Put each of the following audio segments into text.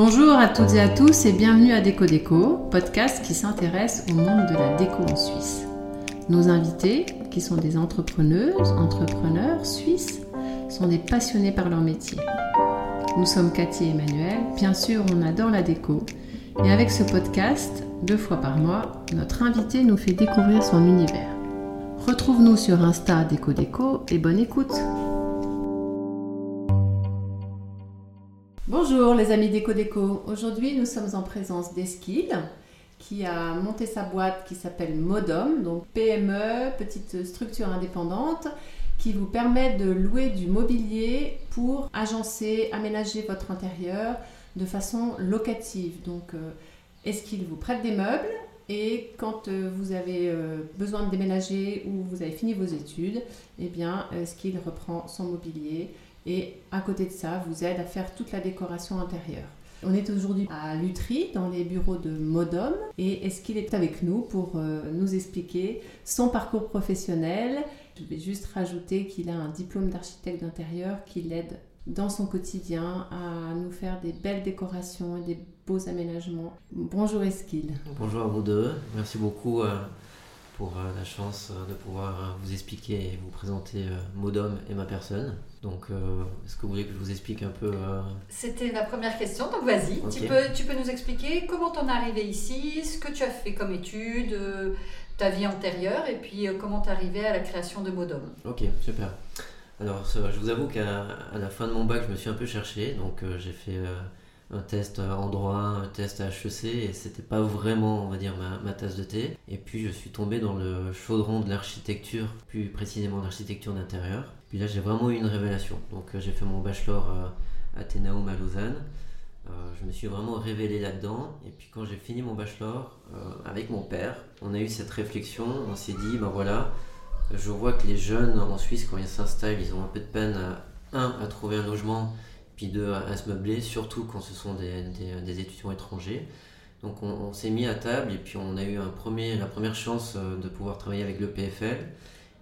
Bonjour à toutes et à tous et bienvenue à Déco Déco, podcast qui s'intéresse au monde de la déco en Suisse. Nos invités, qui sont des entrepreneuses, entrepreneurs suisses, sont des passionnés par leur métier. Nous sommes Cathy et Emmanuel, bien sûr on adore la déco, et avec ce podcast, deux fois par mois, notre invité nous fait découvrir son univers. Retrouve-nous sur Insta Déco Déco et bonne écoute Bonjour les amis Déco Déco. Aujourd'hui nous sommes en présence d'Esquille qui a monté sa boîte qui s'appelle Modom, donc PME, petite structure indépendante qui vous permet de louer du mobilier pour agencer, aménager votre intérieur de façon locative. Donc euh, Esquille vous prête des meubles et quand euh, vous avez euh, besoin de déménager ou vous avez fini vos études, eh bien Esquille reprend son mobilier et à côté de ça vous aide à faire toute la décoration intérieure. On est aujourd'hui à Lutry, dans les bureaux de Modom, et est-ce est avec nous pour euh, nous expliquer son parcours professionnel? Je vais juste rajouter qu'il a un diplôme d'architecte d'intérieur qui l'aide dans son quotidien à nous faire des belles décorations et des beaux aménagements. Bonjour Esquille. Bonjour à vous deux, merci beaucoup euh, pour euh, la chance de pouvoir vous expliquer et vous présenter Modom et ma personne. Donc, euh, est-ce que vous voulez que je vous explique un peu euh, C'était la première question, donc vas-y. Tu, peux, tu peux nous expliquer comment tu en es arrivé ici, ce que tu as fait comme études, euh, ta vie antérieure, et puis comment tu es arrivé à la création de Modom. Ok, super. Alors, je vous avoue qu'à la fin de mon bac, je me suis un peu cherché, donc j'ai fait un test en droit, un test à HEC, et c'était pas vraiment, on va dire, ma, ma, tasse de thé. Et puis je suis tombé dans le chaudron de l'architecture, plus précisément l'architecture d'intérieur. Puis là, j'ai vraiment eu une révélation. Donc, euh, j'ai fait mon bachelor euh, à Thénaum à Lausanne. Euh, je me suis vraiment révélé là-dedans. Et puis, quand j'ai fini mon bachelor avec mon père, on a eu cette réflexion. On s'est dit, ben voilà, je vois que les jeunes en Suisse, quand ils s'installent, ils ont un peu de peine, à, un, à trouver un logement, puis deux, à, se meubler, surtout quand ce sont des, étudiants étrangers. Donc, on, s'est mis à table et puis on a eu la première chance de pouvoir travailler avec le PFL.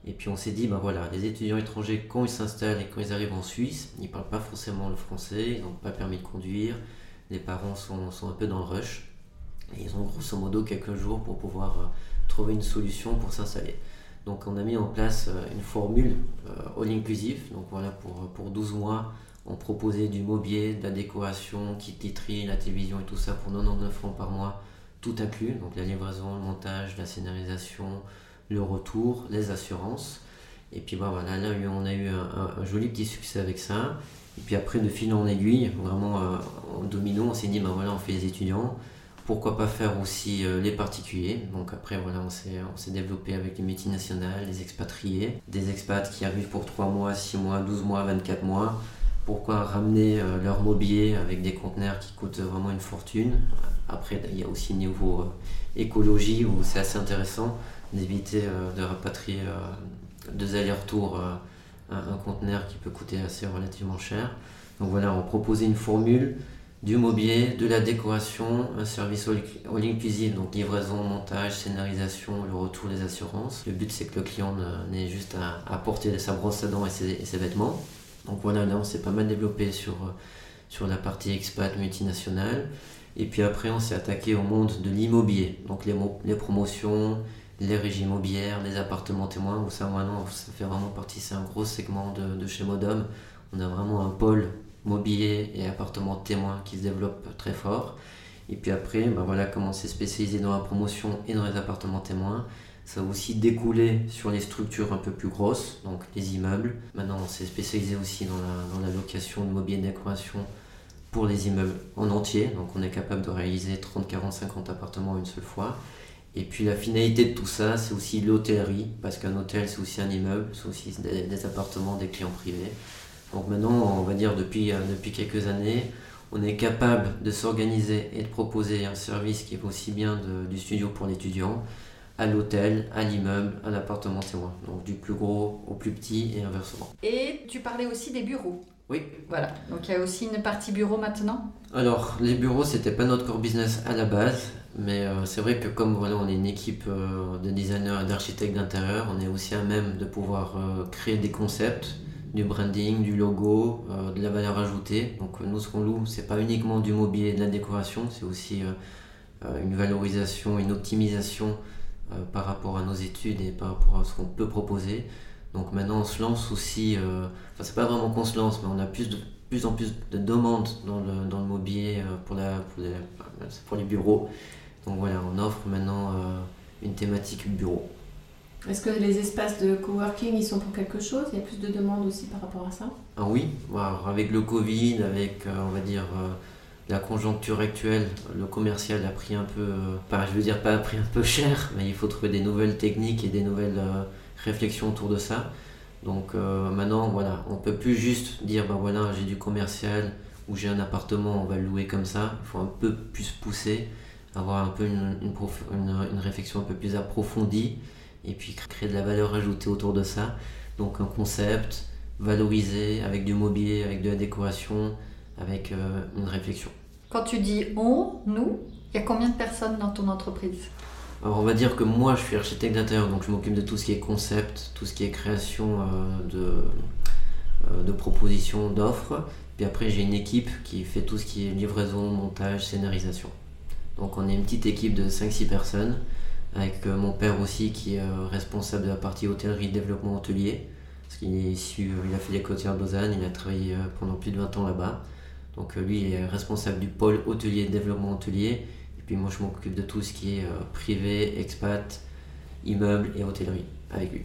Et puis on s'est dit, ben voilà, les étudiants étrangers, quand ils s'installent et quand ils arrivent en Suisse, ils ne parlent pas forcément le français, ils n'ont pas permis de conduire, les parents sont, sont, un peu dans le rush, et ils ont grosso modo quelques jours pour pouvoir euh, trouver une solution pour s'installer. Donc on a mis en place euh, une formule euh, all inclusive, donc voilà, pour, pour 12 mois, on proposait du mobilier, de la décoration, kit literie, la télévision et tout ça pour 99 francs par mois, tout inclus, donc la livraison, le montage, la scénarisation, le retour, les assurances. Et puis bah, voilà, là on a eu un, joli petit succès avec ça. Et puis après, de fil en aiguille, vraiment euh, en domino, on s'est dit, bah voilà, on fait les étudiants. Pourquoi pas faire aussi euh, les particuliers Donc après, voilà, on s'est développé avec les multinationales, les expatriés, des expats qui arrivent pour 3 mois, 6 mois, 12 mois, 24 mois. Pourquoi ramener euh, leur mobilier avec des conteneurs qui coûtent vraiment une fortune? Après, il y a aussi niveau écologie où c'est assez intéressant d'éviter euh, de rapatrier euh, deux allers-retours euh, un, conteneur qui peut coûter assez relativement cher. Donc voilà, on proposait une formule du mobilier, de la décoration, un service all inclusive, donc livraison, montage, scénarisation, le retour des assurances. Le but c'est que le client n'ait juste à apporter sa brosse à dents et ses, vêtements. Donc voilà, là on s'est pas mal développé sur, sur la partie expat multinationale. Et puis après on s'est attaqué au monde de l'immobilier, donc les, promotions, les régimes immobilières, les appartements témoins, ça maintenant ça fait vraiment partie, c'est un gros segment de, chez Modom. On a vraiment un pôle mobilier et appartements témoins qui se développe très fort. Et puis après, ben voilà, comment s'est spécialisé dans la promotion et dans les appartements témoins. Ça a aussi découlé sur les structures un peu plus grosses, donc les immeubles. Maintenant, on s'est spécialisé aussi dans la, dans la location de mobilier de décoration pour les immeubles en entier. Donc on est capable de réaliser 30, 40, 50 appartements une seule fois. Et puis la finalité de tout ça, c'est aussi l'hôtellerie, parce qu'un hôtel, c'est aussi un immeuble, c'est aussi des, appartements, des clients privés. Donc maintenant, on va dire depuis, euh, depuis quelques années, on est capable de s'organiser et de proposer un service qui va aussi bien du studio pour l'étudiant, à l'hôtel, à l'immeuble, à l'appartement témoin. Donc du plus gros au plus petit et inversement. Et tu parlais aussi des bureaux. Oui. Voilà. Donc il y a aussi une partie bureau maintenant? Alors, les bureaux, c'était pas notre core business à la base. Mais euh, c'est vrai que comme voilà, on est une équipe euh, de designers et d'architectes d'intérieur, on est aussi à même de pouvoir euh, créer des concepts, du branding, du logo, de la valeur ajoutée. Donc nous, ce qu'on loue, c'est pas uniquement du mobilier et de la décoration, c'est aussi une valorisation, une optimisation par rapport à nos études et par rapport à ce qu'on peut proposer. Donc maintenant, on se lance aussi, enfin c'est pas vraiment qu'on se lance, mais on a plus de plus en plus de demandes dans le, dans le mobilier pour, la, pour, les, pour les bureaux. Donc voilà, on offre maintenant une thématique bureau. Est-ce que les espaces de coworking, ils sont pour quelque chose? Il y a plus de demandes aussi par rapport à ça? Ah Oui, avec le Covid, avec, euh, on va dire, euh, la conjoncture actuelle, le commercial a pris un peu, euh, pas, je veux dire pas a pris un peu cher, mais il faut trouver des nouvelles techniques et des nouvelles réflexions autour de ça. Donc maintenant, voilà, on peut plus juste dire, ben voilà, j'ai du commercial ou j'ai un appartement, on va le louer comme ça. Il faut un peu plus pousser avoir un peu une, une, réflexion un peu plus approfondie et puis créer de la valeur ajoutée autour de ça. Donc un concept valorisé avec du mobilier, avec de la décoration, avec euh, une réflexion. Quand tu dis on, nous, il y a combien de personnes dans ton entreprise? Alors on va dire que moi je suis architecte d'intérieur, donc je m'occupe de tout ce qui est concept, tout ce qui est création euh, de, euh, de propositions, d'offres. Puis après j'ai une équipe qui fait tout ce qui est livraison, montage, scénarisation. Donc on est une petite équipe de 5-6 personnes, avec euh, mon père aussi qui est responsable de la partie hôtellerie développement hôtelier. Parce qu'il est issu, il a fait des côtières de Lausanne, il a travaillé pendant plus de 20 ans là-bas. Donc lui il est responsable du pôle hôtelier développement hôtelier. Puis moi je m'occupe de tout ce qui est privé, expat, immeuble et hôtellerie avec lui.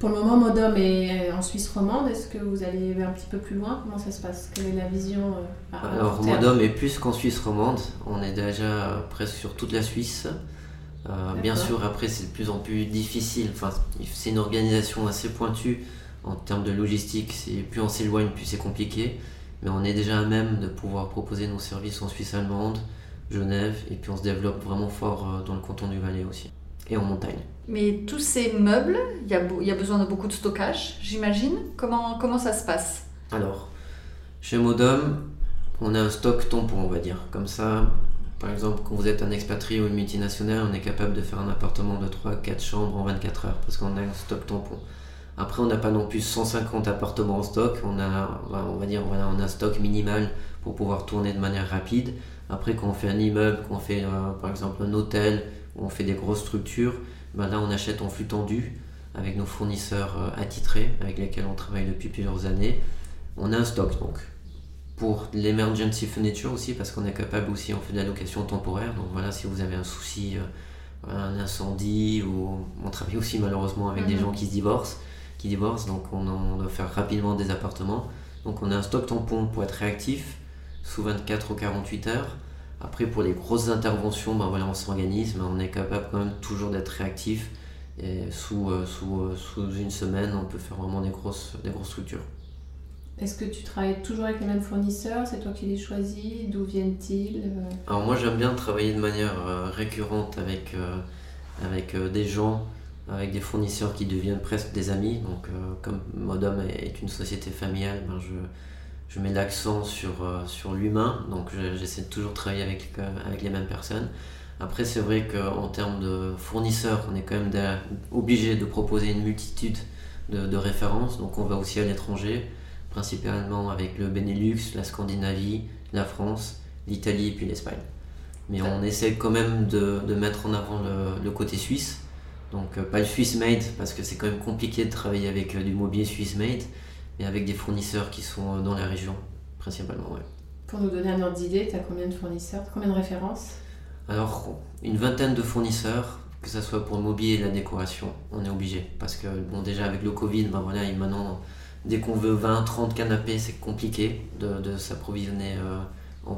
Pour le moment, Modom est en Suisse romande. Est-ce que vous allez un petit peu plus loin? Comment ça se passe? Quelle est la vision euh, Alors, Modom est plus qu'en Suisse romande. On est déjà presque sur toute la Suisse. Euh, bien sûr, après, c'est de plus en plus difficile. Enfin, c'est une organisation assez pointue en termes de logistique. Plus on s'éloigne, plus c'est compliqué. Mais on est déjà à même de pouvoir proposer nos services en Suisse allemande, Genève, et puis on se développe vraiment fort euh, dans le canton du Valais aussi, et en montagne. Mais tous ces meubles, il y a, y a, besoin de beaucoup de stockage, j'imagine. Comment, comment ça se passe? Alors, chez Modom, on a un stock tampon, on va dire. Comme ça, par exemple, quand vous êtes un expatrié ou une multinationale, on est capable de faire un appartement de 3-4 chambres en 24 heures parce qu'on a un stock tampon. Après, on n'a pas non plus 150 appartements en stock. On a, on va dire, on a un stock minimal pour pouvoir tourner de manière rapide. Après, quand on fait un immeuble, quand on fait euh, par exemple un hôtel, ou on fait des grosses structures, ben là on achète en flux tendu avec nos fournisseurs euh, attitrés avec lesquels on travaille depuis plusieurs années. On a un stock donc. Pour l'emergency furniture aussi, parce qu'on est capable aussi, on fait de la location temporaire. Donc voilà, si vous avez un souci, euh, un incendie, ou on travaille aussi malheureusement avec des mhm. gens qui se divorcent, qui divorcent, donc on, on, doit faire rapidement des appartements. Donc on a un stock tampon pour être réactif sous 24 ou 48 heures. Après, pour les grosses interventions, ben voilà, on s'organise, mais on est capable quand même toujours d'être réactif. Et sous, euh, sous, euh, sous, une semaine, on peut faire vraiment des grosses, des grosses structures. Est-ce que tu travailles toujours avec les mêmes fournisseurs? C'est toi qui les choisis? D'où viennent-ils? Euh? Alors moi j'aime bien travailler de manière récurrente avec, avec des gens, avec des fournisseurs qui deviennent presque des amis. Donc comme Modom est une société familiale, ben je, je mets l'accent sur, euh, sur l'humain, donc j'essaie de toujours travailler avec, euh, avec les mêmes personnes. Après, c'est vrai qu'en termes de fournisseurs, on est quand même obligé de proposer une multitude de, de, références, donc on va aussi à l'étranger, principalement avec le Benelux, la Scandinavie, la France, l'Italie et puis l'Espagne. Mais on essaie quand même de, de mettre en avant le, le, côté suisse, donc euh, pas le Swiss made, parce que c'est quand même compliqué de travailler avec du mobilier Swiss made, et avec des fournisseurs qui sont euh, dans la région, principalement. Ouais. Pour nous donner un ordre d'idée, tu as combien de fournisseurs, combien de références? Alors, une vingtaine de fournisseurs, que ce soit pour le mobilier et la décoration, on est obligé. Parce que, bon, déjà avec le Covid, ben voilà, et maintenant, dès qu'on veut 20, 30 canapés, c'est compliqué de, de s'approvisionner euh,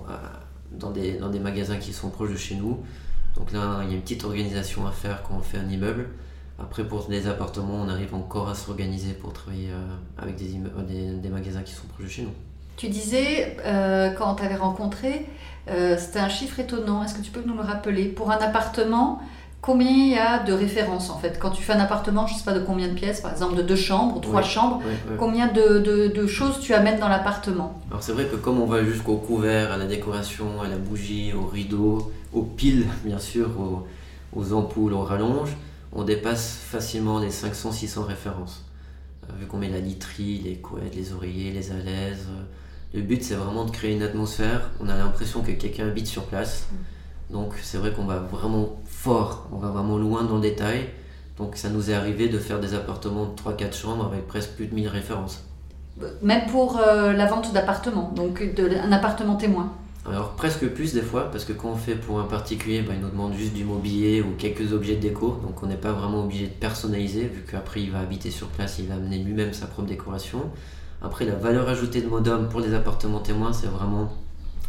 dans, des, dans des magasins qui sont proches de chez nous. Donc là, il y a une petite organisation à faire quand on fait un immeuble. Après, pour les appartements, on arrive encore à s'organiser pour travailler euh, avec des, des, magasins qui sont proches de chez nous. Tu disais, euh, quand tu avais rencontré, euh, c'était un chiffre étonnant. Est-ce que tu peux nous le rappeler? Pour un appartement, combien il y a de références en fait? Quand tu fais un appartement, je ne sais pas de combien de pièces, par exemple de deux chambres, trois chambres, combien de, de, de, choses tu amènes dans l'appartement? Alors c'est vrai que comme on va jusqu'au couvert, à la décoration, à la bougie, au rideau, aux piles bien sûr, aux, aux ampoules, aux rallonges, on dépasse facilement les 500-600 références. vu qu'on met la literie, les couettes, les oreillers, les alaises. Le but, c'est vraiment de créer une atmosphère. On a l'impression que quelqu'un habite sur place. Donc, c'est vrai qu'on va vraiment fort, on va vraiment loin dans le détail. Donc, ça nous est arrivé de faire des appartements de 3-4 chambres avec presque plus de 1000 références. Même pour euh, la vente d'appartements, donc de, un appartement témoin alors presque plus des fois, parce que quand on fait pour un particulier, bah, il nous demande juste du mobilier ou quelques objets de déco, donc on n'est pas vraiment obligé de personnaliser, vu qu'après il va habiter sur place, il va amener lui-même sa propre décoration. Après la valeur ajoutée de Modom pour les appartements témoins, c'est vraiment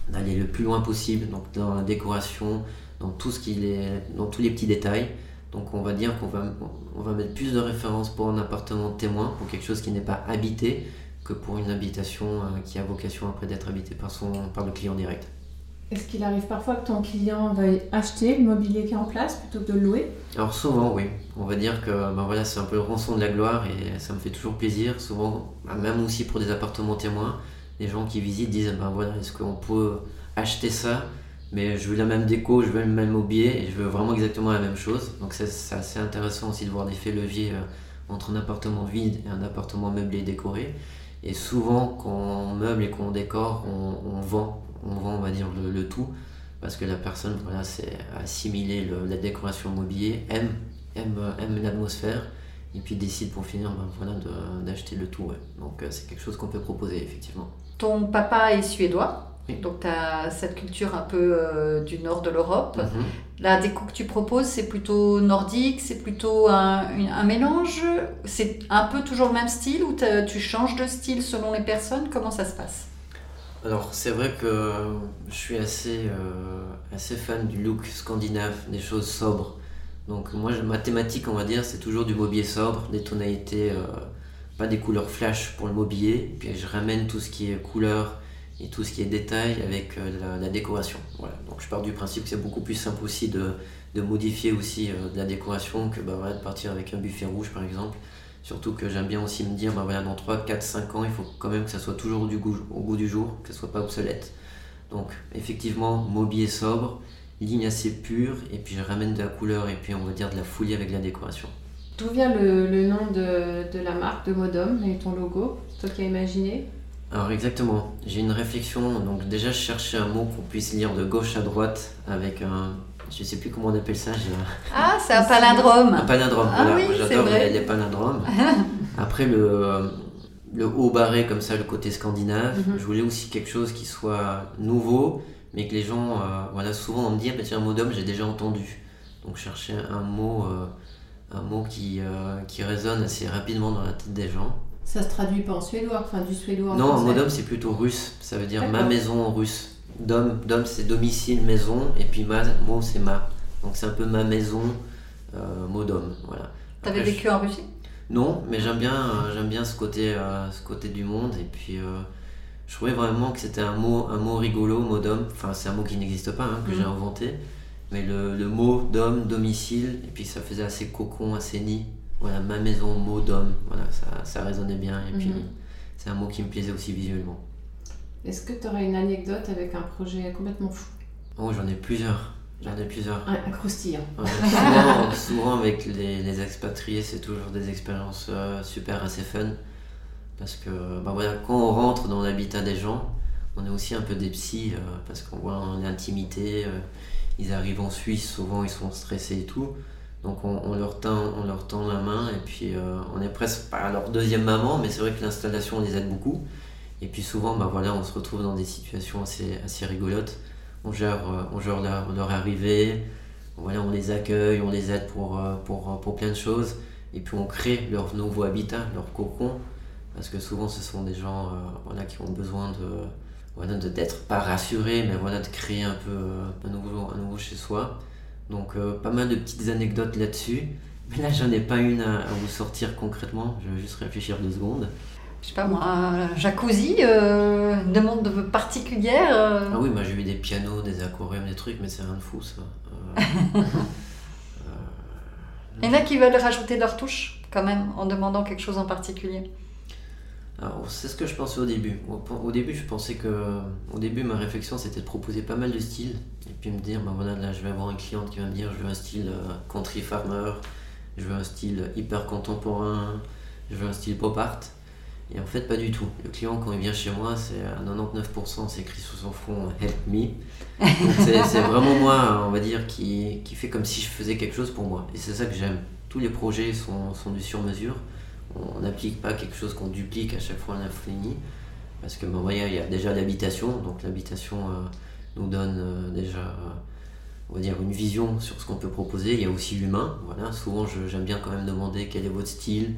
d'aller le plus loin possible, donc dans la décoration, dans tout ce qui est, dans tous les petits détails. Donc on va dire qu'on va, va mettre plus de références pour un appartement témoin, pour quelque chose qui n'est pas habité, que pour une habitation euh, qui a vocation après d'être habitée par, son, par le client direct. Est-ce qu'il arrive parfois que ton client veuille acheter le mobilier qui est en place plutôt que de le louer? Alors souvent oui. On va dire que ben voilà, c'est un peu le rançon de la gloire et ça me fait toujours plaisir. Souvent, ben même aussi pour des appartements témoins, les gens qui visitent disent ben voilà, est-ce qu'on peut acheter ça? Mais je veux la même déco, je veux le même mobilier et je veux vraiment exactement la même chose. Donc c'est assez intéressant aussi de voir l'effet levier euh, entre un appartement vide et un appartement meublé et décoré. Et souvent, quand on meuble et qu'on décore, on, vend, va dire, le, tout, parce que la personne, voilà, c'est assimiler la décoration mobilier, aime, aime, aime l'atmosphère, et puis décide pour finir, ben, voilà, d'acheter le tout. Donc euh, c'est quelque chose qu'on peut proposer, effectivement. Ton papa est suédois? Donc tu as cette culture un peu euh, du nord de l'Europe. Mhm. La déco que tu proposes, c'est plutôt nordique, c'est plutôt un, un mélange? C'est un peu toujours le même style ou tu changes de style selon les personnes? Comment ça se passe? Alors c'est vrai que je suis assez, euh, assez fan du look scandinave, des choses sobres. Donc moi ma thématique on va dire c'est toujours du mobilier sobre, des tonalités, euh, pas des couleurs flash pour le mobilier. Puis je ramène tout ce qui est couleur, et tout ce qui est détail avec euh, la, décoration. Voilà. Donc je pars du principe que c'est beaucoup plus simple aussi de, de modifier aussi euh, la décoration que bah, de partir avec un buffet rouge par exemple. Surtout que j'aime bien aussi me dire, bah, voilà, dans 3, 4, 5 ans, il faut quand même que ça soit toujours du goût, au goût du jour, que ça soit pas obsolète. Donc effectivement, mobilier sobre, ligne assez pure, et puis je ramène de la couleur et puis on va dire de la folie avec la décoration. D'où vient le, le nom de, de, la marque de Modom et ton logo toi qui as imaginé? Alors exactement, j'ai une réflexion. Donc déjà, je cherchais un mot qu'on puisse lire de gauche à droite avec un, je sais plus comment on appelle ça. Ah, c'est un palindrome. Un palindrome. Ah, voilà. oui, J'adore les, palindromes. Après le le haut barré comme ça, le côté scandinave. Mhm. Je voulais aussi quelque chose qui soit nouveau, mais que les gens, euh, voilà, souvent on me dit ah, bah, tiens un mot d'homme j'ai déjà entendu. Donc chercher un mot, euh, un mot qui euh, qui résonne assez rapidement dans la tête des gens. Ça se traduit pas en suédois, enfin du suédois en Non, modom c'est plutôt russe, ça veut dire ma maison en russe. Dom, dom c'est domicile, maison, et puis ma, mot c'est ma. Donc c'est un peu ma maison, euh, modom, voilà. T'avais vécu en Russie? Non, mais j'aime bien, euh, j'aime bien ce côté, euh, ce côté du monde, et puis euh, je trouvais vraiment que c'était un mot, un mot rigolo, modom. Enfin, c'est un mot qui n'existe pas, hein, que mhm. j'ai inventé. Mais le, le mot dom, domicile, et puis ça faisait assez cocon, assez nid voilà, ma maison, mot d'homme, voilà, ça, ça résonnait bien et puis mhm. c'est un mot qui me plaisait aussi visuellement. Est-ce que tu aurais une anecdote avec un projet complètement fou? Oh, j'en ai plusieurs. J'en ai plusieurs. Un, croustillant. souvent, avec les, les expatriés, c'est toujours des expériences euh, super assez fun. Parce que bah voilà, quand on rentre dans l'habitat des gens, on est aussi un peu des psys euh, parce qu'on voit l'intimité. Euh, ils arrivent en Suisse, souvent ils sont stressés et tout. Donc on, leur tend, on leur la main et puis euh, on est presque pas leur deuxième maman, mais c'est vrai que l'installation les aide beaucoup. Et puis souvent, bah voilà, on se retrouve dans des situations assez, assez rigolotes. On gère, euh, on gère leur, arrivée, voilà, on les accueille, on les aide pour, euh, pour, plein de choses. Et puis on crée leur nouveau habitat, leur cocon, parce que souvent ce sont des gens qui ont besoin de voilà, d'être pas rassurés, mais voilà, de créer un peu un nouveau chez soi. Donc euh, pas mal de petites anecdotes là-dessus. Mais là, j'en ai pas une à, vous sortir concrètement. Je vais juste réfléchir deux secondes. Je sais pas moi, un jacuzzi, euh, une demande particulière euh. Ah oui, moi j'ai eu des pianos, des aquariums, des trucs, mais c'est rien de fou ça. Il y en a qui veulent rajouter leur touche quand même en demandant quelque chose en particulier. Alors, c'est ce que je pensais au début. Au, début, je pensais que. Au début, ma réflexion, c'était de proposer pas mal de styles. Et puis me dire, ben voilà, là, je vais avoir une cliente qui va me dire, je veux un style euh, country farmer, je veux un style hyper contemporain, je veux un style pop art. Et en fait, pas du tout. Le client, quand il vient chez moi, c'est à 99%, c'est écrit sous son front Help me. c'est vraiment moi, on va dire, qui, qui, fait comme si je faisais quelque chose pour moi. Et c'est ça que j'aime. Tous les projets sont, sont du sur-mesure. On n'applique pas quelque chose qu'on duplique à chaque fois à l'infini. Parce que, bon, il y a déjà l'habitation. Donc, l'habitation euh, nous donne euh, déjà, euh, on va dire, une vision sur ce qu'on peut proposer. Il y a aussi l'humain. Voilà. Souvent, j'aime bien quand même demander quel est votre style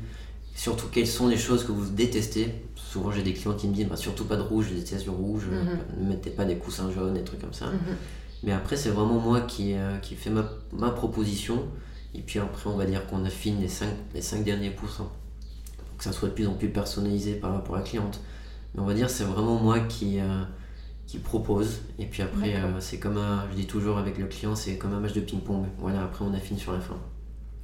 Surtout, quelles sont les choses que vous détestez Souvent, j'ai des clients qui me disent bah, surtout pas de rouge, je déteste le rouge, mhm. ne mettez pas des coussins jaunes, des trucs comme ça. Mhm. Mais après, c'est vraiment moi qui, euh, qui fais ma, ma, proposition. Et puis après, on va dire qu'on affine les 5 les cinq derniers pouces pour que ça soit de plus en plus personnalisé par rapport à la cliente. Mais on va dire c'est vraiment moi qui, euh, qui propose. Et puis après, euh, c'est comme un, je dis toujours avec le client, c'est comme un match de ping-pong. Voilà, après, on affine sur la fin.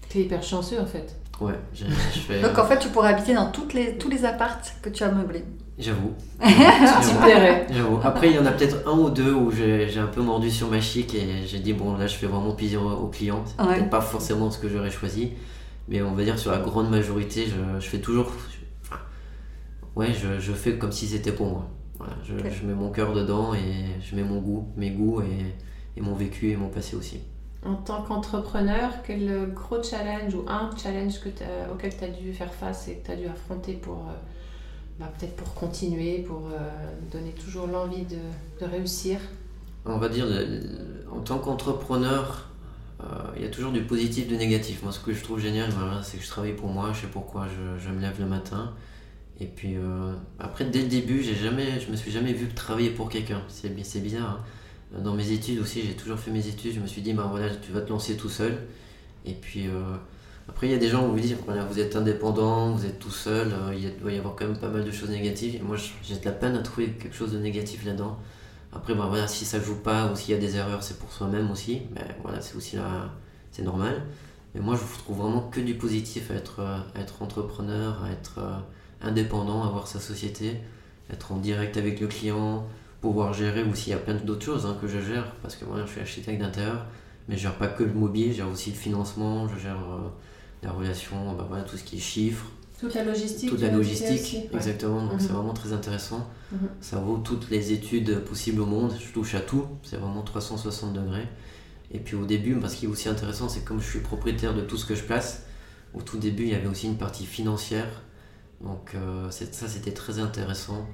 Tu es hyper chanceux en fait. Ouais, je, fais... Donc en fait, tu pourrais habiter dans toutes les, tous les appartes que tu as meublés. J'avoue. J'avoue. Après, il y en a peut-être un ou deux où j'ai un peu mordu sur ma chic et j'ai dit, bon, là, je fais vraiment plaisir aux clients. C'est peut-être pas forcément ce que j'aurais choisi, mais on va dire sur la grande majorité, je, je fais toujours. ouais, je, je, fais comme si c'était pour moi. Voilà, je, je, mets mon cœur dedans et je mets mon goût, mes goûts et, et mon vécu et mon passé aussi en tant qu'entrepreneur, quel gros challenge ou un challenge que auquel tu as dû faire face et que tu as dû affronter pour euh, bah, peut-être pour continuer, pour euh, donner toujours l'envie de, réussir? On va dire, en tant qu'entrepreneur, il y a toujours du positif, du négatif. Moi, ce que je trouve génial, c'est que je travaille pour moi, je sais pourquoi je, me lève le matin. Et puis après, dès le début, jamais, je me suis jamais vu travailler pour quelqu'un. C'est bizarre. Hein dans mes études aussi, j'ai toujours fait mes études, je me suis dit, ben voilà, tu vas te lancer tout seul. Et puis euh, après, il y a des gens où vous disent, voilà, vous êtes indépendant, vous êtes tout seul, euh, il doit y avoir quand même pas mal de choses négatives. Et moi, j'ai de la peine à trouver quelque chose de négatif là-dedans. Après, ben voilà, si ça joue pas ou s'il y a des erreurs, c'est pour soi-même aussi. Mais voilà, c'est aussi là, c'est normal. Mais moi, je trouve vraiment que du positif à être, euh, être entrepreneur, à être indépendant, à avoir sa société, être en direct avec le client, pouvoir gérer aussi, il y a plein d'autres choses hein, que je gère, parce que moi je suis architecte d'intérieur, mais je gère pas que le mobilier, je gère aussi le financement, je gère euh, la relation, bah, voilà, tout ce qui est chiffres. Toute la logistique. Toute la logistique, exactement. Donc c'est mhm. vraiment très intéressant. Mhm. Ça vaut toutes les études possibles au monde. Je touche à tout. C'est vraiment 360 degrés. Et puis au début, parce qui est aussi intéressant, c'est comme je suis propriétaire de tout ce que je place. Au tout début, il y avait aussi une partie financière. Donc euh, ça, c'était très intéressant.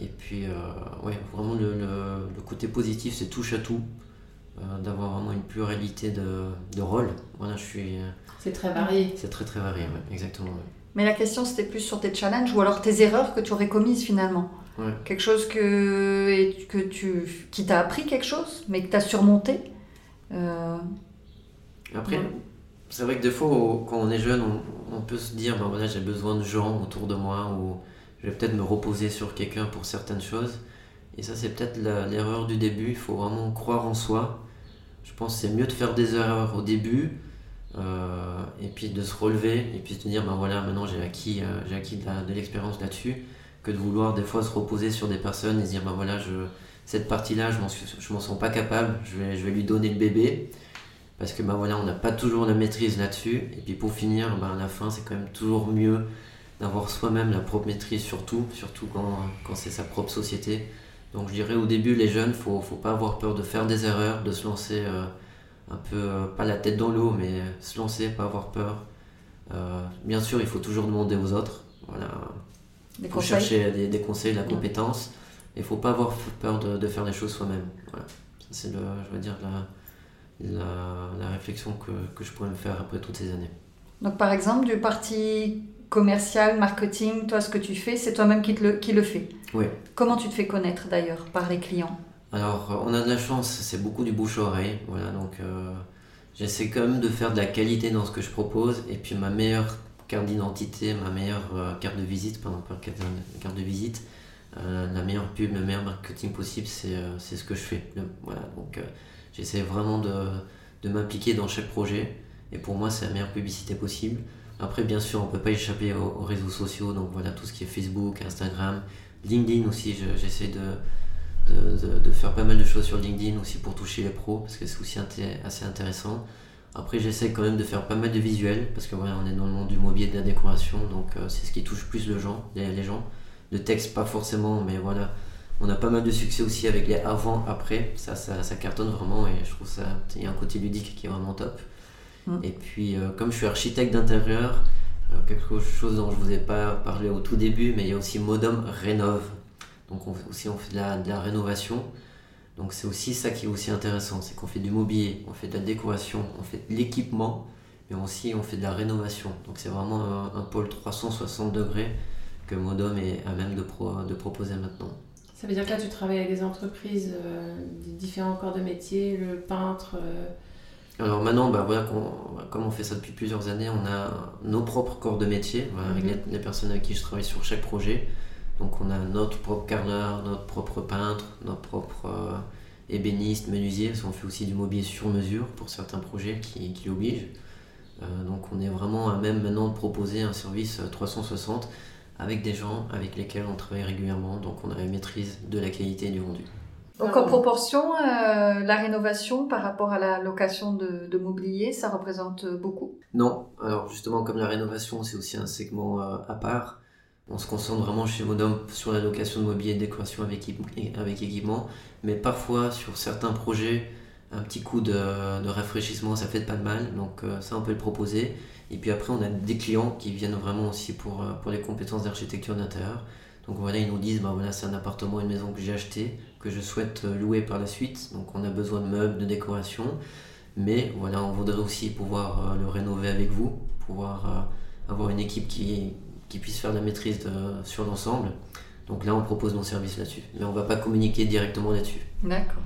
Et puis, euh, ouais, vraiment le, le, côté positif, c'est touche à tout, euh, d'avoir vraiment une pluralité de, de rôles. Voilà, je suis. C'est très varié. C'est très très varié, exactement. Mais la question, c'était plus sur tes challenges ou alors tes erreurs que tu aurais commises finalement. Quelque chose que, que tu, qui t'a appris quelque chose, mais que tu as surmonté. Après, c'est vrai que des fois, quand on est jeune, on, on peut se dire, ben voilà, j'ai besoin de gens autour de moi ou je vais peut-être me reposer sur quelqu'un pour certaines choses. Et ça, c'est peut-être l'erreur du début. Il faut vraiment croire en soi. Je pense que c'est mieux de faire des erreurs au début euh, et puis de se relever et puis de se dire ben voilà, maintenant j'ai acquis, euh, j'ai acquis de, l'expérience là-dessus que de vouloir des fois se reposer sur des personnes et se dire ben voilà, je, cette partie-là, je m'en, m'en sens pas capable, je vais, je vais lui donner le bébé parce que ben voilà, on n'a pas toujours la maîtrise là-dessus. Et puis pour finir, ben à la fin, c'est quand même toujours mieux d'avoir soi-même la propre maîtrise surtout, surtout quand, quand c'est sa propre société. Donc je dirais au début les jeunes, faut, faut pas avoir peur de faire des erreurs, de se lancer euh, un peu, euh, pas la tête dans l'eau, mais se lancer, pas avoir peur. Euh, bien sûr, il faut toujours demander aux autres. Voilà. Il faut chercher des, des, conseils, de la compétence. Il faut pas avoir peur de, de faire les choses soi-même. Voilà. C'est, le, je veux dire, la, la, la réflexion que, que je pourrais me faire après toutes ces années. Donc par exemple, du parti commercial, marketing, toi ce que tu fais, c'est toi-même qui, le, qui le fais. Oui. Comment tu te fais connaître d'ailleurs par les clients? Alors on a de la chance, c'est beaucoup du bouche-oreille. Voilà, donc euh, j'essaie quand même de faire de la qualité dans ce que je propose. Et puis ma meilleure carte d'identité, ma meilleure euh, carte de visite, pardon, pas carte, de visite, euh, la meilleure pub, le meilleur marketing possible, c'est ce que je fais. voilà, donc j'essaie vraiment de, de m'impliquer dans chaque projet. Et pour moi, c'est la meilleure publicité possible. Après, bien sûr, on ne peut pas échapper aux, réseaux sociaux, donc voilà tout ce qui est Facebook, Instagram, LinkedIn aussi. J'essaie de, de, de, faire pas mal de choses sur LinkedIn aussi pour toucher les pros, parce que c'est aussi assez intéressant. Après, j'essaie quand même de faire pas mal de visuels, parce que on est dans le monde du mobilier et de la décoration, donc euh, c'est ce qui touche plus le gens, les, les gens. De texte, pas forcément, mais voilà. On a pas mal de succès aussi avec les avant, après. Ça, ça, ça cartonne vraiment et je trouve ça. Il y a un côté ludique qui est vraiment top. Mm. Et puis, euh, comme je suis architecte d'intérieur, euh, quelque chose dont je vous ai pas parlé au tout début, mais il y a aussi Modom Rénove. Donc, on, fait- aussi, on fait de la, de la rénovation. Donc, c'est aussi ça qui est aussi intéressant c'est qu'on fait du mobilier, on fait de la décoration, on fait de l'équipement, mais aussi on fait de la rénovation. Donc, c'est vraiment un, un pôle 360 degrés que Modom est à même de, pro- de proposer maintenant. Ça veut dire que là, tu travailles avec des entreprises, euh, des différents corps de métier, le peintre. euh, Alors maintenant, bah voilà, comme on fait ça depuis plusieurs années, on a nos propres corps de métier, voilà, avec Mhm. les, les personnes avec qui je travaille sur chaque projet. Donc on a notre propre carreleur, notre propre peintre, notre propre euh, ébéniste, menuisier, parce qu'on fait aussi du mobilier sur mesure pour certains projets qui, qui l'obligent. Euh, donc on est vraiment à même maintenant de proposer un service euh, 360 avec des gens avec lesquels on travaille régulièrement, donc on a la maîtrise de la qualité du rendu. Donc en proportion, euh, la rénovation par rapport à la location de, de mobilier, ça représente beaucoup? Non, alors justement, comme la rénovation, c'est aussi un segment euh, à part, on se concentre vraiment chez Modom sur la location de mobilier et décoration avec, équipe- avec équipement, mais parfois sur certains projets, un petit coup de, de rafraîchissement, ça fait pas de mal, donc euh, ça on peut le proposer. Et puis après, on a des clients qui viennent vraiment aussi pour, euh, les compétences d'architecture d'intérieur. Donc voilà, ils nous disent, bah voilà, c'est un appartement, une maison que j'ai acheté, que je souhaite euh, louer par la suite, donc on a besoin de meubles, de décoration. Mais voilà, on voudrait aussi pouvoir le rénover avec vous, pouvoir avoir une équipe qui, qui puisse faire la maîtrise de- sur l'ensemble. Donc là, on propose nos services là-dessus. Mais on ne va pas communiquer directement là-dessus. D'accord.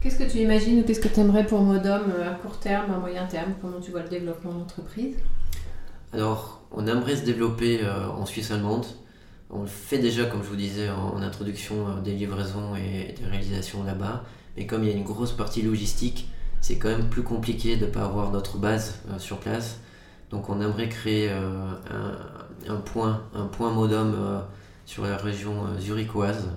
Qu'est-ce que tu imagines ou qu'est-ce que tu aimerais pour Modom euh, à court terme, à moyen terme Comment tu vois le développement de l'entreprise? Alors, on aimerait se développer euh, en Suisse allemande. On le fait déjà, comme je vous disais en, en introduction, euh, des livraisons et des réalisations là-bas. Mais comme il y a une grosse partie logistique, c'est quand même plus compliqué de ne pas avoir notre base euh, sur place. Donc on aimerait créer euh, un, un point, un point modem euh, sur la région euh, zurichoise,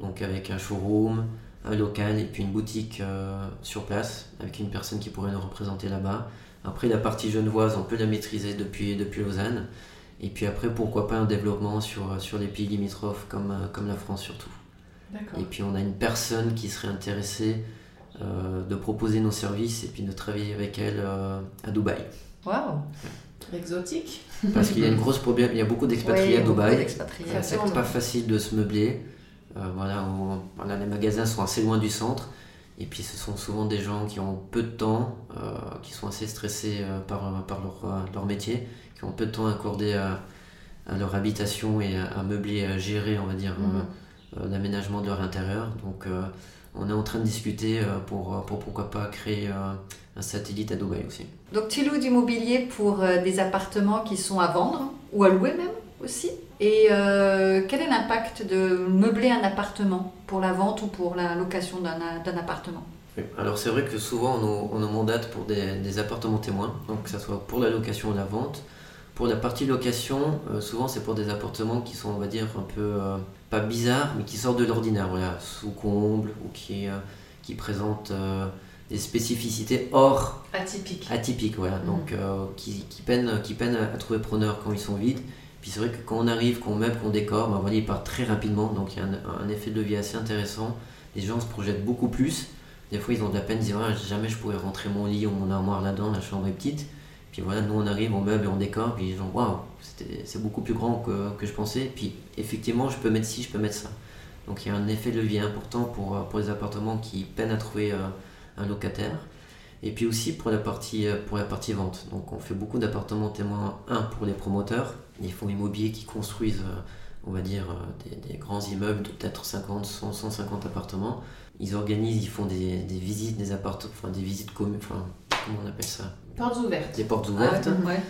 donc avec un showroom, un local et puis une boutique euh, sur place, avec une personne qui pourrait nous représenter là-bas. Après, la partie genevoise, on peut la maîtriser depuis, depuis Lausanne. Et puis après, pourquoi pas un développement sur, sur les pays limitrophes comme, comme la France surtout. Et puis on a une personne qui serait intéressée euh, de proposer nos services et puis de travailler avec elle euh, à Dubaï. Waouh. Exotique. Parce qu'il y a une grosse problème, il y a beaucoup d'expatriés Oui, à Dubaï. C'est pas facile de se meubler. Euh, voilà, on- voilà, les magasins sont assez loin du centre. Et puis ce sont souvent des gens qui ont peu de temps, euh, qui sont assez stressés euh, par, par leur, leur métier, qui ont peu de temps accordé à, à leur habitation et à, à meubler, à gérer, on va dire, euh, l'aménagement de leur intérieur. Donc euh, on est en train de discuter euh, pour, pour pourquoi pas créer euh, un satellite à Dubaï aussi. Donc tu loues du mobilier pour euh, des appartements qui sont à vendre ou à louer même aussi. Et euh, quel est l'impact de meubler un appartement pour la vente ou pour la location d'un appartement? Oui. Alors c'est vrai que souvent on nous, on nous mandate pour des, des appartements témoins, donc que ce soit pour la location ou la vente. Pour la partie location, euh, souvent c'est pour des appartements qui sont on va dire un peu, pas bizarres, mais qui sortent de l'ordinaire, voilà, sous comble ou qui, qui présentent des spécificités hors Atypique. atypiques, voilà, donc euh, qui, qui peinent, qui peinent à, à trouver preneur quand ils sont vides. Puis c'est vrai que quand on arrive, qu'on meuble, qu'on décore, ben voilà, ils partent très rapidement, donc il y a un, un effet de levier assez intéressant. Les gens se projettent beaucoup plus. Des fois, ils ont de la peine, ils disent Ah, jamais je pourrais rentrer mon lit ou mon armoire là-dedans, la chambre est petite. Puis voilà, nous on arrive, on meuble et on décore, puis les gens, waouh, c'est beaucoup plus grand que, que je pensais. Puis effectivement, je peux mettre ci, je peux mettre ça. Donc il y a un effet de levier important pour, euh, pour les appartements qui peinent à trouver euh, un locataire. Et puis aussi pour la partie, euh, pour la partie vente. Donc on fait beaucoup d'appartements témoins, un pour les promoteurs, les fonds immobiliers qui construisent, euh, on va dire, euh, des, des grands immeubles de peut-être 50, 100, 150 appartements. Ils organisent, ils font des, des visites des appartements, enfin des visites communes, enfin comment on appelle ça? Portes ouvertes. Des portes ouvertes Ah, ouais.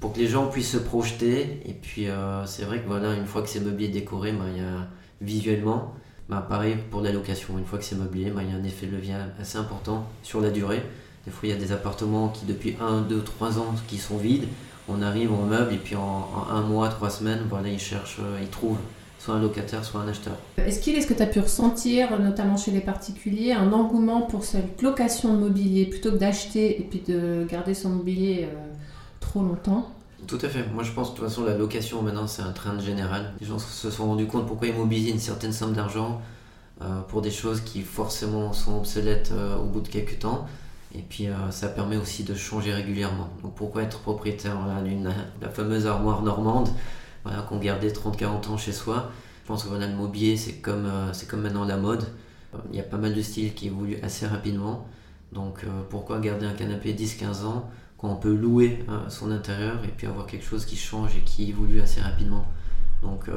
pour que les gens puissent se projeter. Et puis, euh, c'est vrai que voilà, une fois que c'est meublé, décoré, ben, il y a visuellement, ben, pareil pour la location. Une fois que c'est meublé, ben, il y a un effet de levier assez important sur la durée. Des fois, il y a des appartements qui, depuis 1, 2, 3 ans, qui sont vides. On arrive, on meuble, et puis en, en un mois, trois semaines, voilà, ils cherchent, euh, ils trouvent soit un locataire, soit un acheteur. Est-ce qu'il est-ce que tu as pu ressentir, notamment chez les particuliers, un engouement pour cette location de mobilier plutôt que d'acheter et puis de garder son mobilier euh, trop longtemps? Tout à fait. Moi, je pense de toute façon, la location maintenant, c'est un train général. Les gens se sont rendus compte pourquoi immobiliser une certaine somme d'argent euh, pour des choses qui forcément sont obsolètes euh, au bout de quelques temps. Et puis euh, ça permet aussi de changer régulièrement. Donc pourquoi être propriétaire d'une la fameuse armoire normande voilà, qu'on gardait 30-40 ans chez soi? Je pense que voilà, le mobilier c'est comme, c'est comme maintenant la mode. Il y a pas mal de styles qui évoluent assez rapidement. Donc pourquoi garder un canapé 10-15 ans on peut louer son intérieur et puis avoir quelque chose qui change et qui évolue assez rapidement. Donc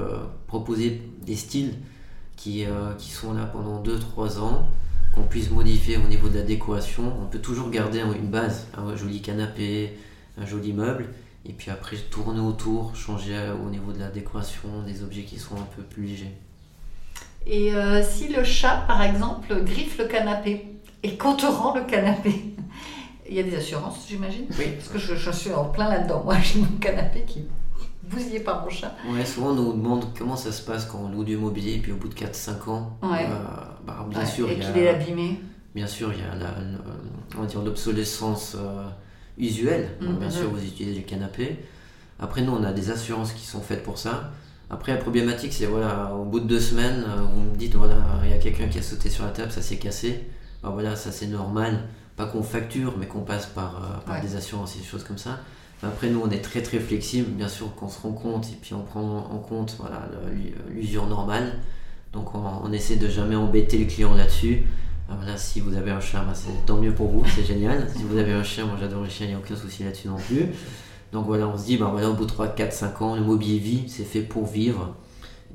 proposer des styles qui, euh, sont là pendant 2-3 ans, qu'on puisse modifier au niveau de la décoration. On peut toujours garder une base, un joli canapé, un joli meuble, et puis après tourner autour, changer euh, au niveau de la décoration, des objets qui sont un peu plus légers. Et euh, si le chat, par exemple, griffe le canapé et rend le canapé, il y a des assurances, j'imagine Oui. Parce que je, je suis en plein là-dedans. Moi, j'ai mon canapé qui bousillé par mon chat. Ouais, souvent on nous demande comment ça se passe quand on loue du mobilier, et puis au bout de 4-5 ans, ouais. euh, bah, bien sûr, et qu'il est abîmé. Bien sûr, il y a la, on va dire l'obsolescence euh, usuelle. Mm bien sûr, vous utilisez du canapé. Après, nous, on a des assurances qui sont faites pour ça. Après, la problématique, c'est voilà, au bout de deux semaines, euh, vous me dites voilà, il y a quelqu'un qui a sauté sur la table, ça s'est cassé. bah voilà, ça c'est normal. Pas qu'on facture, mais qu'on passe par, euh, par Ouais. des assurances et des choses comme ça. Après, nous, on est très très flexible, bien sûr qu'on se rend compte, et puis on prend en compte voilà, l'usure normale. Donc, on, on essaie de jamais embêter le client là-dessus. Ah, Voilà, si vous avez un chat, bah, c'est tant mieux pour vous, c'est génial. Si vous avez un chien, moi j'adore les chiens, il n'y a aucun souci là-dessus non plus. Donc voilà, on se dit, bah, voilà, au bout de 3, 4, 5 ans, le mobilier vit, c'est fait pour vivre.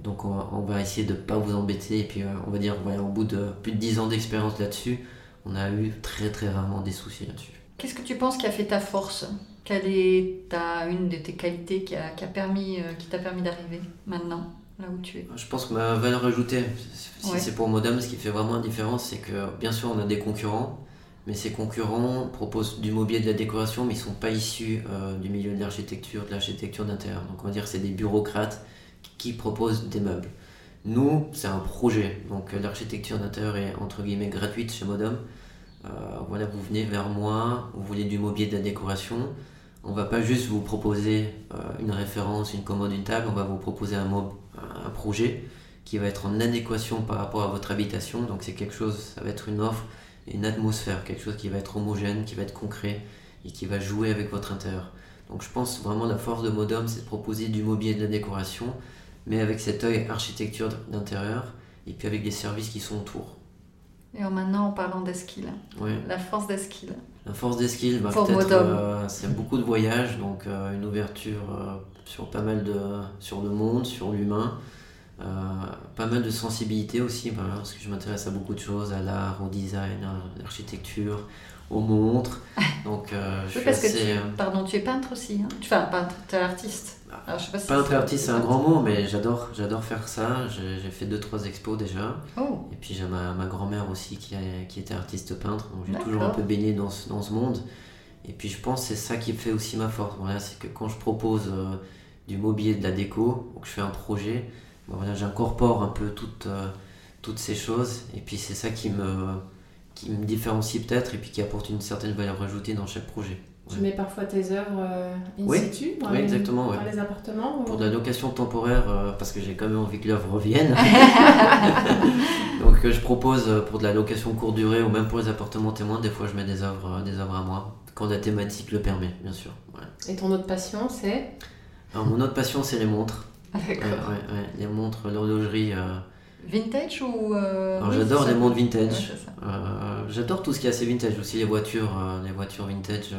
Donc on va, on va essayer de ne pas vous embêter. Et puis euh, on va dire, voilà, au bout de plus de 10 ans d'expérience là-dessus, on a eu très très rarement des soucis là-dessus. Qu'est-ce que tu penses qui a fait ta force? Quelle est ta, une de tes qualités qui a, qui a permis, euh, qui t'a permis d'arriver maintenant, là où tu es? Je pense que ma valeur ajoutée, si Ouais. c'est pour Modem, ce qui fait vraiment la différence, c'est que bien sûr on a des concurrents, mais ces concurrents proposent du mobilier de la décoration, mais ils ne sont pas issus euh, du milieu de l'architecture, de l'architecture d'intérieur. Donc on va dire que c'est des bureaucrates qui proposent des meubles. Nous, c'est un projet, donc euh, l'architecture d'intérieur est entre guillemets gratuite chez Modem. Euh, voilà, vous venez vers moi, vous voulez du mobilier de la décoration. On va pas juste vous proposer euh, une référence, une commode, une table, on va vous proposer un, mob- un projet qui va être en adéquation par rapport à votre habitation. Donc c'est quelque chose, ça va être une offre, une atmosphère, quelque chose qui va être homogène, qui va être concret et qui va jouer avec votre intérieur. Donc je pense vraiment la force de Modom, c'est de proposer du mobilier de la décoration, mais avec cet œil architecture d'intérieur et puis avec des services qui sont autour. Et en maintenant, en parlant Ouais. la force d'Esquille. La force d'Esquille, bah, euh, c'est beaucoup de voyages, donc euh, une ouverture euh, sur pas mal de sur le monde, sur l'humain, pas mal de sensibilité aussi, parce que je m'intéresse à beaucoup de choses, à l'art, au design, à l'architecture, aux montres, donc euh, je Oui, suis parce que tu, euh, pardon, tu es peintre aussi. Hein enfin, peintre, tu es artiste. Alors, je sais pas si peintre et artiste, c'est un grand mot, mais j'adore j'adore faire ça. J'ai fait deux trois expos déjà. Oh, Et puis j'ai ma, ma grand-mère aussi qui, est- qui était artiste peintre, donc j'ai toujours un peu baigné dans ce, dans ce monde. Et puis je pense que c'est ça qui fait aussi ma force. Voilà, c'est que quand je propose euh, du mobilier, de la déco, ou que je fais un projet, bon, voilà, j'incorpore un peu toutes, euh, toutes ces choses. Et puis c'est ça qui me, qui me différencie peut-être et puis qui apporte une certaine valeur ajoutée dans chaque projet. Tu mets parfois tes œuvres euh, in Oui. situ dans, Oui, les, exactement, ouais. dans les appartements ou- Pour de la location temporaire, euh, parce que j'ai quand même envie que l'œuvre revienne. Donc euh, je propose euh, pour de la location courte durée ou même pour les appartements témoins, des fois je mets des œuvres, des œuvres à moi, quand la thématique le permet, bien sûr. Ouais. Et ton autre passion, c'est mon autre passion, c'est les montres. d'accord. Ouais, ouais. Les montres, l'horlogerie. Vintage ou. euh, oui, j'adore les Ouais, vintage. Euh, j'adore tout ce qui est assez vintage, aussi les voitures, euh, les voitures vintage.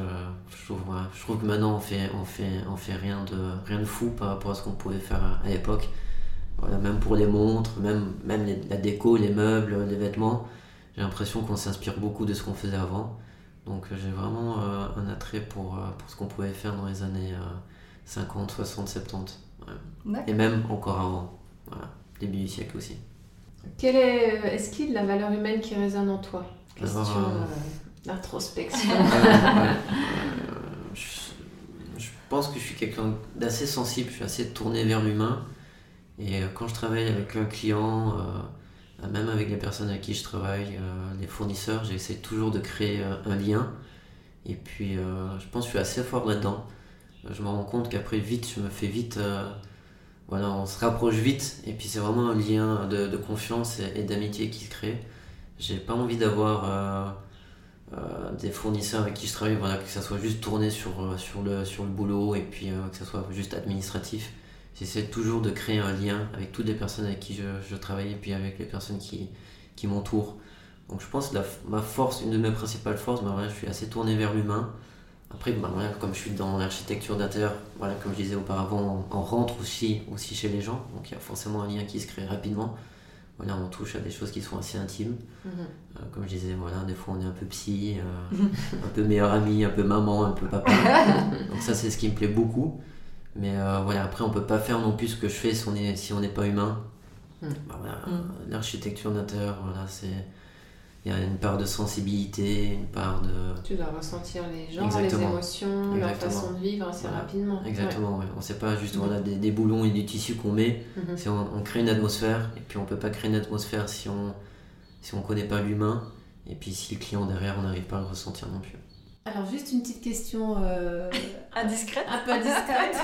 je, trouve, je trouve que maintenant on fait, on fait, on fait rien, de, rien de fou par rapport à ce qu'on pouvait faire à, à l'époque. Voilà, même pour les montres, même, même les- la déco, les meubles, les vêtements, j'ai l'impression qu'on s'inspire beaucoup de ce qu'on faisait avant. Donc j'ai vraiment un attrait pour, pour ce qu'on pouvait faire dans les années euh, 50, 60, 70. ouais. D'accord. Et même encore avant. Voilà, début du siècle aussi. Quelle est, euh, est-ce qu'il la valeur humaine qui résonne en toi? Question Alors, euh, euh, d'introspection. Euh, je, je pense que je suis quelqu'un d'assez sensible, je suis assez tourné vers l'humain. Et quand je travaille avec un client, même avec les personnes avec qui je travaille, les fournisseurs, j'essaie toujours de créer un lien. Et puis, je pense que je suis assez fort là-dedans. Je me rends compte qu'après, vite, je me fais vite voilà, on se rapproche vite et puis c'est vraiment un lien de, confiance et, d'amitié qui se crée. J'ai pas envie d'avoir euh, euh, des fournisseurs avec qui je travaille, voilà, que ça soit juste tourné sur, euh, sur, le, sur le boulot et puis que ça soit juste administratif. J'essaie toujours de créer un lien avec toutes les personnes avec qui je, travaille et puis avec les personnes qui, qui m'entourent. Donc je pense que ma force, une de mes principales forces, bah, je suis assez tourné vers l'humain. Après, bah, comme je suis dans l'architecture d'intérieur, voilà, comme je disais auparavant, on, rentre aussi, aussi chez les gens, donc il y a forcément un lien qui se crée rapidement. Voilà, on touche à des choses qui sont assez intimes. Mhm. Euh, comme je disais, voilà, des fois on est un peu psy, euh, un peu meilleur ami, un peu maman, un peu papa. donc ça c'est ce qui me plaît beaucoup. Mais euh, voilà, après on peut pas faire non plus ce que je fais si on n'est si pas humain. Mhm. Bah, mhm. L'architecture d'intérieur, voilà, c'est il y a une part de sensibilité, une part de... Tu dois ressentir les gens, les émotions, leur façon de vivre assez rapidement. Exactement, ouais. on ne sait pas juste voilà, des, des, boulons et du tissu qu'on met, mhm. on, crée une atmosphère, et puis on ne peut pas créer une atmosphère si on ne si on connaît pas l'humain, et puis si le client derrière, on n'arrive pas à le ressentir non plus. Alors juste une petite question euh, indiscrète. Un peu indiscrète.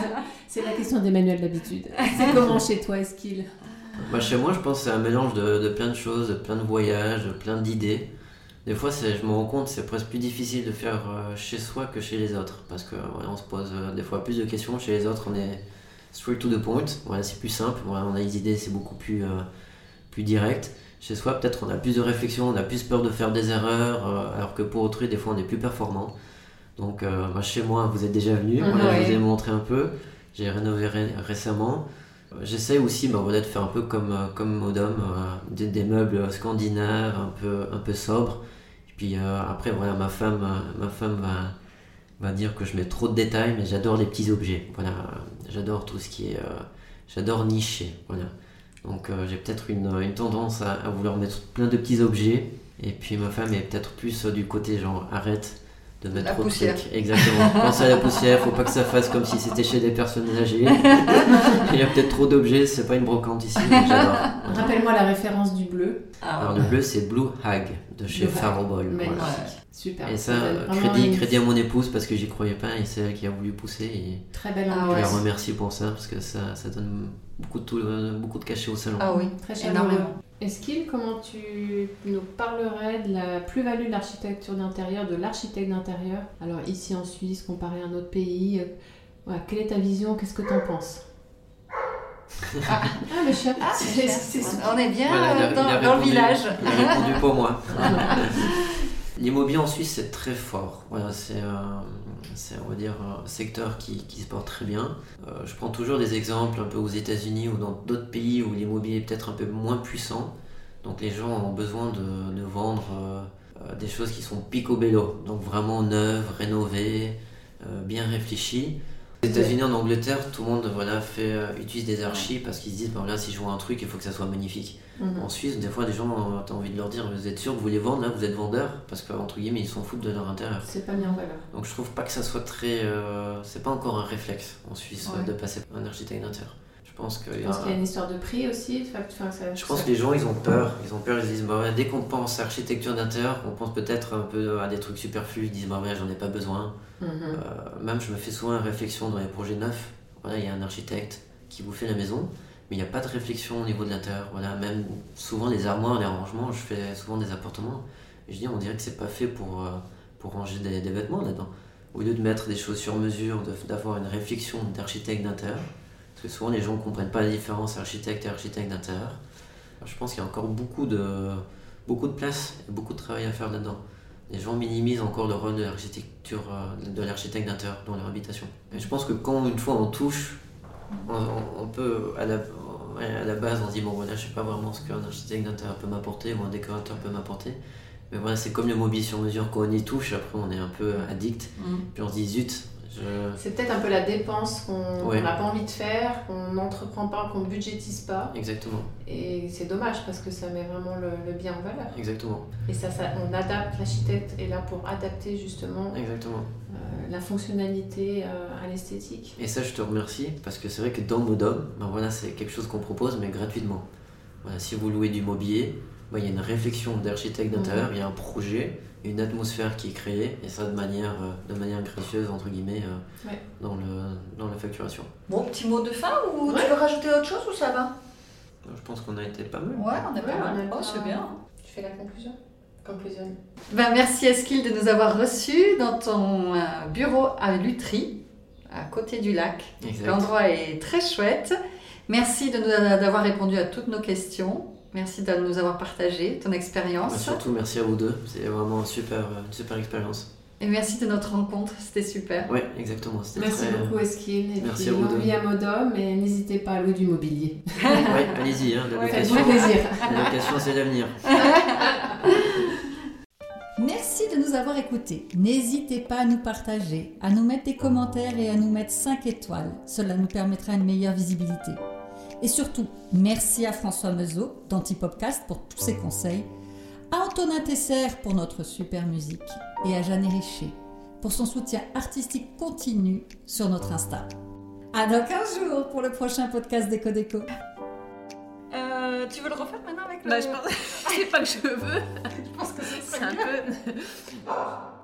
C'est la question d'Emmanuel d'habitude. C'est comment chez toi, est-ce qu'il bah, chez moi, je pense que c'est un mélange de, de, plein de choses, de plein de voyages, de plein d'idées. Des fois, je me rends compte c'est presque plus difficile de faire euh, chez soi que chez les autres. Parce qu'on on se pose euh, des fois plus de questions. Chez les autres, on est straight to the point. Voilà, c'est plus simple. Voilà, on a des idées, c'est beaucoup plus, euh, plus direct. Chez soi, peut-être on a plus de réflexion, on a plus peur de faire des erreurs, alors que pour autrui, des fois, on est plus performant. Donc, bah, chez moi, vous êtes déjà venu. Mhm. Je vous ai montré un peu. J'ai rénové récemment. J'essaie aussi bah, de faire un peu comme, euh, comme euh, des, des, meubles scandinaves, un peu, un peu sobres. Et puis euh, après, voilà, ma femme, ma femme va, va dire que je mets trop de détails, mais j'adore les petits objets. Voilà, j'adore tout ce qui est. j'adore nicher. Voilà. Donc j'ai peut-être une, une, tendance à, à, vouloir mettre plein de petits objets. Et puis ma femme est peut-être plus du côté genre arrête de mettre la trop poussière. Exactement. Pensez à la poussière, faut pas que ça fasse comme si c'était chez des personnes âgées. Il y a peut-être trop d'objets, c'est pas une brocante ici, j'adore. Rappelle-moi la référence du bleu. Ah, Alors le bleu c'est Blue Hag de chez Farobol. Super. Et ça, crédit, crédit à mon épouse parce que j'y croyais pas et c'est elle qui a voulu pousser. Et Très belle ambiance. Je la remercie pour ça parce que ça, ça donne beaucoup de, beaucoup de cachet au salon. Ah oui, très énormément. Est-ce comment tu nous parlerais de la plus-value de l'architecture d'intérieur, de l'architecte d'intérieur? Alors ici en Suisse, comparé à un autre pays, euh, quelle est ta vision? Qu'est-ce que tu en penses? Ah, ah, le chat. Ah, on est bien euh, dans, le village. Il a répondu pour moi. L'immobilier en Suisse, c'est très fort. Voilà, c'est, va dire, un secteur qui, se porte très bien. Euh, je prends toujours des exemples un peu aux États-Unis ou dans d'autres pays où l'immobilier est peut-être un peu moins puissant. Donc les gens ont besoin de, vendre euh, euh, des choses qui sont picobello, donc vraiment neuves, rénovées, bien réfléchies. Aux États-Unis, en Angleterre, tout le monde voilà, fait, utilise des archives parce qu'ils se disent ben là, si je vois un truc, il faut que ça soit magnifique. Mhm. En Suisse, des fois, des gens, euh, tu as envie de leur dire, vous êtes sûr que vous voulez vendre, là, vous êtes vendeur, parce qu'entre guillemets, ils s'en foutent de leur intérieur. C'est pas mis en valeur. Donc je trouve pas que ça soit très. Euh, c'est pas encore un réflexe en Suisse de passer un architecte d'intérieur. Je pense qu'il y, a... qu'il y a une histoire de prix aussi. je pense que les gens, ils ont peur. Ils ont peur, ils se disent, bah dès qu'on pense à architecture d'intérieur, on pense peut-être un peu à des trucs superflus. Ils disent, bah ouais, j'en ai pas besoin. Mhm. Euh, même, je me fais souvent une réflexion dans les projets neufs. Voilà, il y a un architecte qui vous fait la maison mais il n'y a pas de réflexion au niveau de l'intérieur. Voilà, même souvent les armoires, les rangements, je fais souvent des appartements. Et je dis, on dirait que c'est pas fait pour, euh, pour ranger des, vêtements là-dedans. Au lieu de mettre des choses sur mesure, d'avoir une réflexion d'architecte d'intérieur, parce que souvent les gens ne comprennent pas la différence architecte et architecte d'intérieur. Je pense qu'il y a encore beaucoup de, beaucoup de place et beaucoup de travail à faire là-dedans. Les gens minimisent encore le rôle de l'architecture, euh, de l'architecte d'intérieur dans leur habitation. Et je pense que quand une fois on touche on, peut, à la, à la base, on se dit, bon voilà, je sais pas vraiment ce qu'un architecte d'intérieur peut m'apporter ou un décorateur peut m'apporter. Mais voilà, c'est comme le mobilier sur mesure, quand on y touche, après on est un peu addict. Mm. Puis on se dit, zut. C'est peut-être un peu la dépense qu'on n'a pas envie de faire, qu'on n'entreprend pas, qu'on ne budgétise pas. Exactement. Et c'est dommage parce que ça met vraiment le, bien en valeur. Exactement. Et ça, ça on adapte, l'architecte est là pour adapter justement. Exactement. Euh, la fonctionnalité euh, à l'esthétique. Et ça, je te remercie parce que c'est vrai que dans Modom, ben voilà, c'est quelque chose qu'on propose, mais gratuitement. Voilà, si vous louez du mobilier, il y a une réflexion d'architecte d'intérieur, Mhm. il y a un projet, une atmosphère qui est créée, et ça de manière, euh, de manière gracieuse, entre guillemets, euh, Ouais. dans, le, dans la facturation. Bon, petit mot de fin ou Ouais. tu veux rajouter autre chose ou ça va? Je pense qu'on a été pas mal. Ouais, on est pas Ouais, mal. Oh, c'est bien. Tu fais la conclusion? Conclusion. Ben, merci Eskil de nous avoir reçus dans ton euh, bureau à Lutry, à côté du lac. Exact. L'endroit est très chouette. Merci de nous d'avoir répondu à toutes nos questions. Merci de nous avoir partagé ton expérience. surtout, merci à vous deux. C'est vraiment super, euh, une super expérience. Et merci de notre rencontre, c'était super. Ouais, exactement. Merci très... beaucoup Esquine et Merci puis à vous longue deux. vie à Modom et n'hésitez pas à louer du mobilier. Ouais, allez-y, hein, la Ouais, location, plaisir. la location, c'est l'avenir. Merci de nous avoir écoutés. N'hésitez pas à nous partager, à nous mettre des commentaires et à nous mettre 5 étoiles. Cela nous permettra une meilleure visibilité. Et surtout, merci à François Meuseau d'Antipopcast pour tous ses conseils, à Antonin Tesser pour notre super musique et à Jeanne Richer pour son soutien artistique continu sur notre Insta. À dans 15 jours pour le prochain podcast Déco Déco. Euh, tu veux le refaire maintenant avec le... Bah, je pense... c'est pas que je veux, je pense que ce c'est un peu...